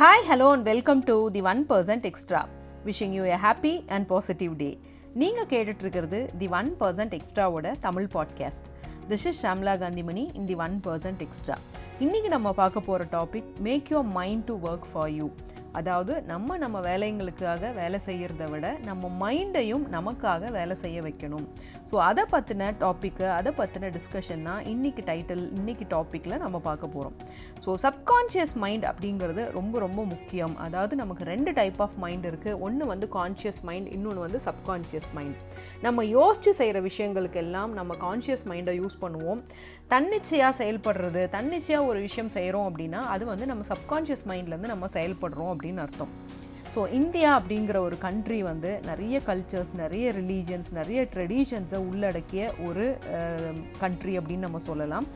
Hi hello and welcome to the one percent extra wishing you a happy and positive day நீங்கள் கேட்டுட்ருக்கிறது the one percent எக்ஸ்ட்ராவோட Tamil podcast this is Shamla Kanthimani in the one percent extra இன்றைக்கி நம்ம பார்க்க போகிற topic make your mind to work for you அதாவது நம்ம நம்ம வேலைங்களுக்காக வேலை செய்கிறத விட நம்ம மைண்டையும் நமக்காக வேலை செய்ய வைக்கணும். ஸோ அதை பற்றின டாப்பிக்கு அதை பற்றின டிஸ்கஷன் தான் இன்றைக்கி டைட்டில் இன்றைக்கி டாப்பிக்கில் நம்ம பார்க்க போகிறோம் ஸோ சப்கான்ஷியஸ் மைண்ட் அப்படிங்கிறது ரொம்ப ரொம்ப முக்கியம். அதாவது நமக்கு ரெண்டு டைப் ஆஃப் மைண்ட் இருக்குது ஒன்று வந்து கான்ஷியஸ் மைண்ட் இன்னொன்று வந்து சப்கான்ஷியஸ் மைண்ட் நம்ம யோசித்து செய்கிற விஷயங்களுக்கு எல்லாம் நம்ம கான்ஷியஸ் மைண்டை யூஸ் பண்ணுவோம். தன்னிச்சையாக செயல்படுறது தன்னிச்சையாக ஒரு விஷயம் செய்கிறோம் அப்படின்னா அது வந்து நம்ம சப்கான்ஷியஸ் மைண்ட்லேருந்து நம்ம செயல்படுறோம் அப்படின்னு அர்த்தம். ஸோ இந்தியா அப்படிங்கிற ஒரு கண்ட்ரி வந்து நிறைய கல்ச்சர்ஸ் நிறைய ரிலீஜியன்ஸ் நிறைய ட்ரெடிஷன்ஸை உள்ளடக்கிய ஒரு கண்ட்ரி அப்படின்னு நம்ம சொல்லலாம்.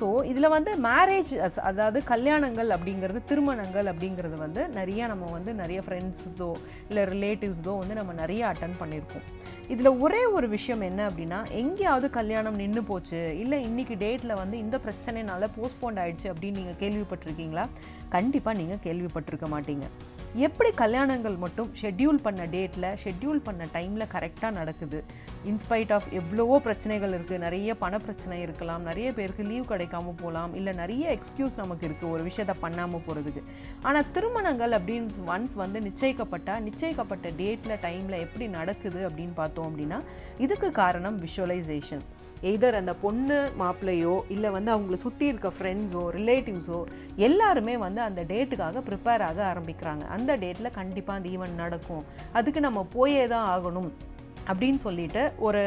ஸோ இதில் வந்து மேரேஜ் அதாவது கல்யாணங்கள் அப்படிங்கிறது திருமணங்கள் அப்படிங்கிறது வந்து நிறைய நம்ம வந்து நிறைய ஃப்ரெண்ட்ஸோ இல்லை ரிலேட்டிவ்ஸோ வந்து நம்ம நிறைய அட்டன் பண்ணியிருக்கோம். இதில் ஒரே ஒரு விஷயம் என்ன அப்படின்னா எங்கேயாவது கல்யாணம் நின்று போச்சு இல்லை இன்றைக்கி டேட்டில் வந்து இந்த பிரச்சனைனால போஸ்ட்போண்ட் ஆகிடுச்சு அப்படின்னு நீங்கள் கேள்விப்பட்டிருக்கீங்களா? கண்டிப்பாக நீங்கள் கேள்விப்பட்டிருக்க மாட்டீங்க. எப்படி கல்யாணங்கள் மட்டும் ஷெட்யூல் பண்ண டேட்டில் ஷெட்யூல் பண்ண டைமில் கரெக்டாக நடக்குது? இன்ஸ்பைட் ஆஃப் எவ்வளவோ பிரச்சனைகள் இருக்குது நிறைய பண பிரச்சனை இருக்கலாம். நிறைய பேருக்கு லீவ் கிடைக்காம போகலாம் இல்லை நிறைய எக்ஸ்கியூஸ் நமக்கு இருக்குது ஒரு விஷயத்த பண்ணாமல் போகிறதுக்கு ஆனால் திருமணங்கள் அப்படின்னு ஒன்ஸ் வந்து நிச்சயிக்கப்பட்டால் நிச்சயிக்கப்பட்ட டேட்டில் டைமில் எப்படி நடக்குது அப்படின்னு பார்த்தோம் அப்படின்னா இதுக்கு காரணம் விஷுவலைசேஷன் எய்தர் அந்த பொண்ணு மாப்பிள்ளையோ இல்லை வந்து அவங்கள சுற்றி இருக்க ஃப்ரெண்ட்ஸோ ரிலேட்டிவ்ஸோ எல்லாருமே வந்து அந்த டேட்டுக்காக ப்ரிப்பேர் ஆக ஆரம்பிக்கிறாங்க. அந்த டேட்டில் கண்டிப்பாக அந்த ஈவெண்ட் நடக்கும். அதுக்கு நம்ம போயே தான் ஆகணும். அப்படின்னு சொல்லிட்டு ஒரு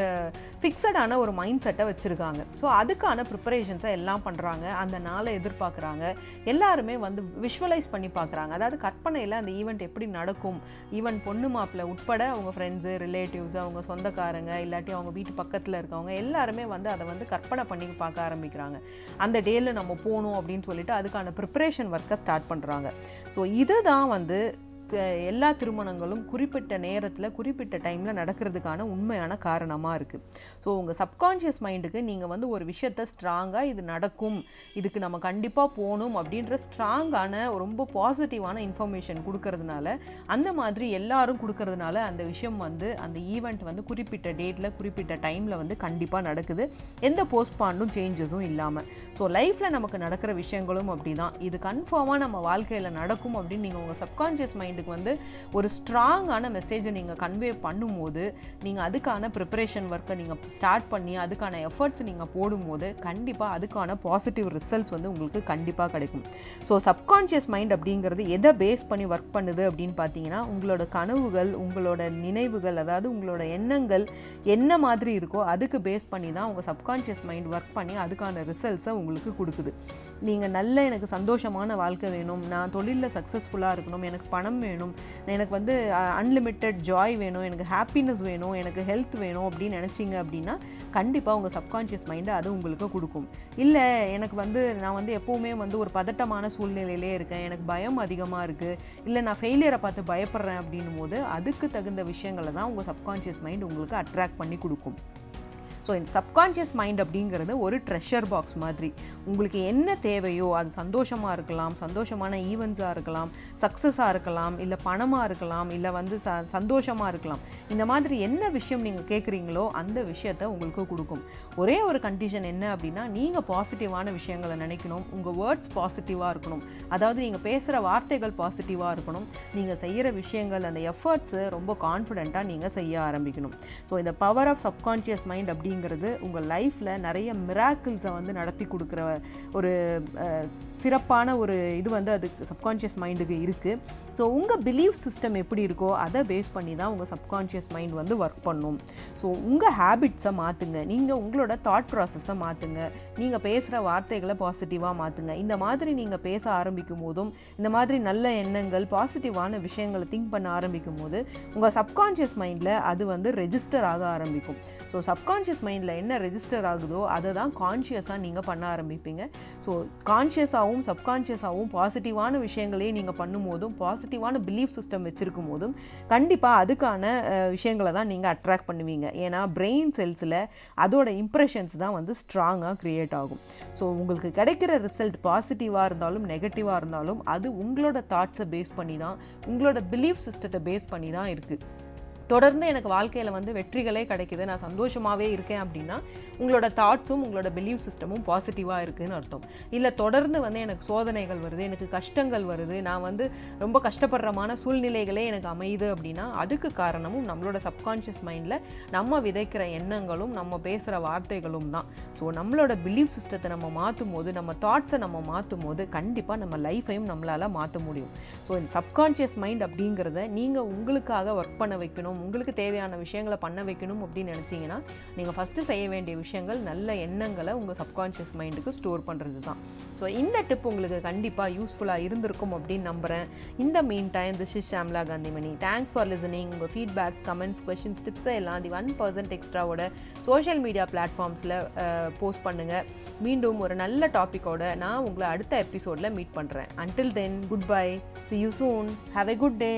ஃபிக்ஸடான ஒரு மைண்ட் செட்டை வச்சுருக்காங்க. ஸோ அதுக்கான ப்ரிப்பரேஷன்ஸை எல்லாம் பண்ணுறாங்க அந்த நாளை எதிர்பார்க்குறாங்க. எல்லாருமே வந்து விஷுவலைஸ் பண்ணி பார்க்குறாங்க. அதாவது கற்பனையில் அந்த ஈவெண்ட் எப்படி நடக்கும்? ஈவன் பொண்ணு மாப்பிள்ளை உட்பட அவங்க ஃப்ரெண்ட்ஸு ரிலேட்டிவ்ஸ் அவங்க சொந்தக்காரங்க இல்லாட்டி அவங்க வீட்டு பக்கத்தில் இருக்கவங்க எல்லாருமே வந்து அதை வந்து கற்பனை பண்ணி பார்க்க ஆரம்பிக்கிறாங்க. அந்த டேயில் நம்ம போகணும் அப்படின்னு சொல்லிட்டு அதுக்கான ப்ரிப்பரேஷன் ஒர்க்கை ஸ்டார்ட் பண்ணுறாங்க ஸோ இதுதான் வந்து எல்லா திருமணங்களும் குறிப்பிட்ட நேரத்தில் குறிப்பிட்ட டைமில் நடக்கிறதுக்கான உண்மையான காரணமாக இருக்குது ஸோ உங்கள் சப்கான்ஷியஸ் மைண்டுக்கு நீங்கள் வந்து ஒரு விஷயத்த ஸ்ட்ராங்காக இது நடக்கும். இதுக்கு நம்ம கண்டிப்பாக போகணும் அப்படின்ற ஸ்ட்ராங்கான ரொம்ப பாசிட்டிவான இன்ஃபர்மேஷன் கொடுக்கறதுனால அந்த மாதிரி எல்லாரும் கொடுக்கறதுனால அந்த விஷயம் வந்து அந்த ஈவெண்ட் வந்து குறிப்பிட்ட டேட்டில் குறிப்பிட்ட டைமில் வந்து கண்டிப்பாக நடக்குது. எந்த போஸ்ட்பாண்டும் சேஞ்சஸும் இல்லாமல் ஸோ லைஃப்பில் நமக்கு நடக்கிற விஷயங்களும் அப்படி தான் இது கன்ஃபார்மாக நம்ம வாழ்க்கையில் நடக்கும் அப்படின்னு நீங்கள் உங்கள் சப்கான்ஷியஸ் மைண்ட் மைண்டுக்கு வந்து ஒரு ஸ்ட்ராங்கான மெசேஜை நீங்கள் கன்வே பண்ணும்போது நீங்கள் அதுக்கான ப்ரிப்பரேஷன் ஒர்க்கை நீங்கள் ஸ்டார்ட் பண்ணி அதுக்கான எஃபர்ட்ஸ் நீங்கள் போடும்போது கண்டிப்பாக அதுக்கான பாசிட்டிவ் ரிசல்ட்ஸ் வந்து உங்களுக்கு கண்டிப்பாக கிடைக்கும். ஸோ சப்கான்ஷியஸ் மைண்ட் அப்படிங்கிறது எதை பேஸ் பண்ணி ஒர்க் பண்ணுது அப்படின்னு பார்த்தீங்கன்னா உங்களோட கனவுகள் உங்களோட நினைவுகள் அதாவது உங்களோட எண்ணங்கள் என்ன மாதிரி இருக்கோ அதுக்கு பேஸ் பண்ணி தான் உங்கள் சப்கான்ஷியஸ் மைண்ட் ஒர்க் பண்ணி அதுக்கான ரிசல்ட்ஸை உங்களுக்கு கொடுக்குது. நீங்கள் நல்ல எனக்கு சந்தோஷமான வாழ்க்கை வேணும் நான் தொழிலில் சக்ஸஸ்ஃபுல்லாக இருக்கணும் எனக்கு பணம் வேணும் வேணும். எனக்கு வந்து அன்லிமிட்டெட் ஜாய் வேணும் எனக்கு ஹாப்பினஸ் வேணும் எனக்கு ஹெல்த் வேணும் அப்படின்னு நினச்சிங்க அப்படின்னா கண்டிப்பாக உங்கள் சப்கான்ஷியஸ் மைண்டு அது உங்களுக்கு கொடுக்கும். இல்லை எனக்கு வந்து நான் வந்து எப்போவுமே வந்து ஒரு பதட்டமான சூழ்நிலையிலே இருக்கேன் எனக்கு பயம் அதிகமாக இருக்குது இல்லை நான் ஃபெயிலியரை பார்த்து பயப்படுறேன் அப்படின்னும் போது அதுக்கு தகுந்த விஷயங்களை தான் உங்கள் சப்கான்ஷியஸ் மைண்ட் உங்களுக்கு அட்ராக்ட் பண்ணி கொடுக்கும். ஸோ இந்த சப்கான்ஷியஸ் மைண்ட் அப்படிங்கிறது ஒரு ட்ரெஷர் பாக்ஸ் மாதிரி. உங்களுக்கு என்ன தேவையோ அது சந்தோஷமாக இருக்கலாம் சந்தோஷமான ஈவெண்ட்ஸாக இருக்கலாம் சக்ஸஸாக இருக்கலாம் இல்லை பணமாக இருக்கலாம் இல்லை வந்து ச சந்தோஷமாக இருக்கலாம். இந்த மாதிரி என்ன விஷயம் நீங்கள் கேட்குறீங்களோ அந்த விஷயத்த உங்களுக்கு கொடுக்கும். ஒரே ஒரு கண்டிஷன் என்ன அப்படின்னா நீங்கள் பாசிட்டிவான விஷயங்களை நினைக்கணும். உங்கள் வேர்ட்ஸ் பாசிட்டிவாக இருக்கணும். அதாவது நீங்கள் பேசுகிற வார்த்தைகள் பாசிட்டிவாக இருக்கணும். நீங்கள் செய்கிற விஷயங்கள் அந்த எஃபர்ட்ஸு ரொம்ப கான்ஃபிடெண்ட்டாக நீங்கள் செய்ய ஆரம்பிக்கணும். ஸோ இந்த பவர் ஆஃப் சப்கான்ஷியஸ் மைண்ட் அப்படி அப்படிங்கிறது உங்கள் லைஃப்பில் நிறைய மிராக்கிள்ஸை வந்து நடத்தி கொடுக்குற ஒரு சிறப்பான ஒரு இது வந்து அதுக்கு சப்கான்ஷியஸ் மைண்டுக்கு இருக்குது ஸோ உங்கள் பிலீஃப் சிஸ்டம் எப்படி இருக்கோ அதை பேஸ் பண்ணி தான் உங்கள் சப்கான்ஷியஸ் மைண்ட் வந்து ஒர்க் பண்ணும். ஸோ உங்கள் ஹேபிட்ஸை மாற்றுங்க நீங்கள் உங்களோட தாட் ப்ராசஸை மாற்றுங்க நீங்கள் பேசுகிற வார்த்தைகளை பாசிட்டிவாக மாற்றுங்க இந்த மாதிரி நீங்கள் பேச ஆரம்பிக்கும் போதும் இந்த மாதிரி நல்ல எண்ணங்கள் பாசிட்டிவான விஷயங்களை திங்க் பண்ண ஆரம்பிக்கும் போது உங்கள் சப்கான்ஷியஸ் மைண்டில் அது வந்து ரெஜிஸ்டர் ஆக ஆரம்பிக்கும். ஸோ சப்கான்ஷியஸ் மைண்டில் என்ன ரெஜிஸ்டர் ஆகுதோ அதை தான் கான்ஷியஸாக நீங்கள் பண்ண ஆரம்பிப்பீங்க. ஸோ கான்ஷியஸாகவும் சப்கான்ஷியஸாகவும் பாசிட்டிவான விஷயங்களையும் நீங்கள் பண்ணும்போதும் பாசிட்டிவான பிலீஃப் சிஸ்டம் வச்சுருக்கும் போதும் கண்டிப்பாக அதுக்கான விஷயங்களை தான் நீங்கள் அட்ராக்ட் பண்ணுவீங்க. ஏன்னா பிரெயின் செல்ஸில் அதோட இம்ப்ரெஷன்ஸ் தான் வந்து ஸ்ட்ராங்காக க்ரியேட் ஆகும். ஸோ உங்களுக்கு கிடைக்கிற ரிசல்ட் பாசிட்டிவாக இருந்தாலும் நெகட்டிவாக இருந்தாலும் அது உங்களோட தாட்ஸை பேஸ் பண்ணி தான் உங்களோட பிலீஃப் சிஸ்டத்தை பேஸ் பண்ணி தான் இருக்குது தொடர்ந்து எனக்கு வாழ்க்கையில் வந்து வெற்றிகளே கிடைக்குது. நான் சந்தோஷமாகவே இருக்கேன் அப்படின்னா உங்களோட தாட்ஸும் உங்களோட பிலீவ் சிஸ்டமும் பாசிட்டிவாக இருக்குதுன்னு அர்த்தம். இல்லை தொடர்ந்து வந்து எனக்கு சோதனைகள் வருது எனக்கு கஷ்டங்கள் வருது. நான் வந்து ரொம்ப கஷ்டப்படுறமான சூழ்நிலைகளே எனக்கு அமையுது அப்படின்னா அதுக்கு காரணமும் நம்மளோட சப்கான்ஷியஸ் மைண்டில் நம்ம விதைக்கிற எண்ணங்களும் நம்ம பேசுகிற வார்த்தைகளும் தான். ஸோ நம்மளோட பிலீவ் சிஸ்டத்தை நம்ம மாற்றும் போது நம்ம தாட்ஸை நம்ம மாற்றும் போது கண்டிப்பாக நம்ம லைஃப்பையும் நம்மளால் மாற்ற முடியும். ஸோ இந்த சப்கான்ஷியஸ் மைண்ட் அப்படிங்கிறத நீங்கள் உங்களுக்காக ஒர்க் பண்ண வைக்கணும். உங்களுக்கு தேவையான விஷயங்களை பண்ண வைக்கணும் அப்படின்னு நினச்சிங்கன்னா நீங்கள் ஃபஸ்ட்டு செய்ய வேண்டிய விஷயங்கள் நல்ல எண்ணங்களை உங்கள் சப்கான்ஷியஸ் மைண்டுக்கு ஸ்டோர் பண்ணுறது தான் ஸோ இந்த டிப் உங்களுக்கு கண்டிப்பாக யூஸ்ஃபுல்லாக இருந்திருக்கும் அப்படின்னு நம்புகிறேன் இந்த meantime this is Shamla Kanthimani thanks for listening உங்கள் ஃபீட்பேக்ஸ் கமெண்ட்ஸ் கொஷின்ஸ் டிப்ஸை எல்லாம் தி ஒன் பர்சன்ட் எக்ஸ்ட்ராவோட சோஷியல் மீடியா பிளாட்ஃபார்ம்ஸில் போஸ்ட் பண்ணுங்கள் மீண்டும் ஒரு நல்ல டாப்பிக்கோட நான் உங்களை அடுத்த எபிசோடில் மீட் பண்ணுறேன் until then goodbye see you soon have a good day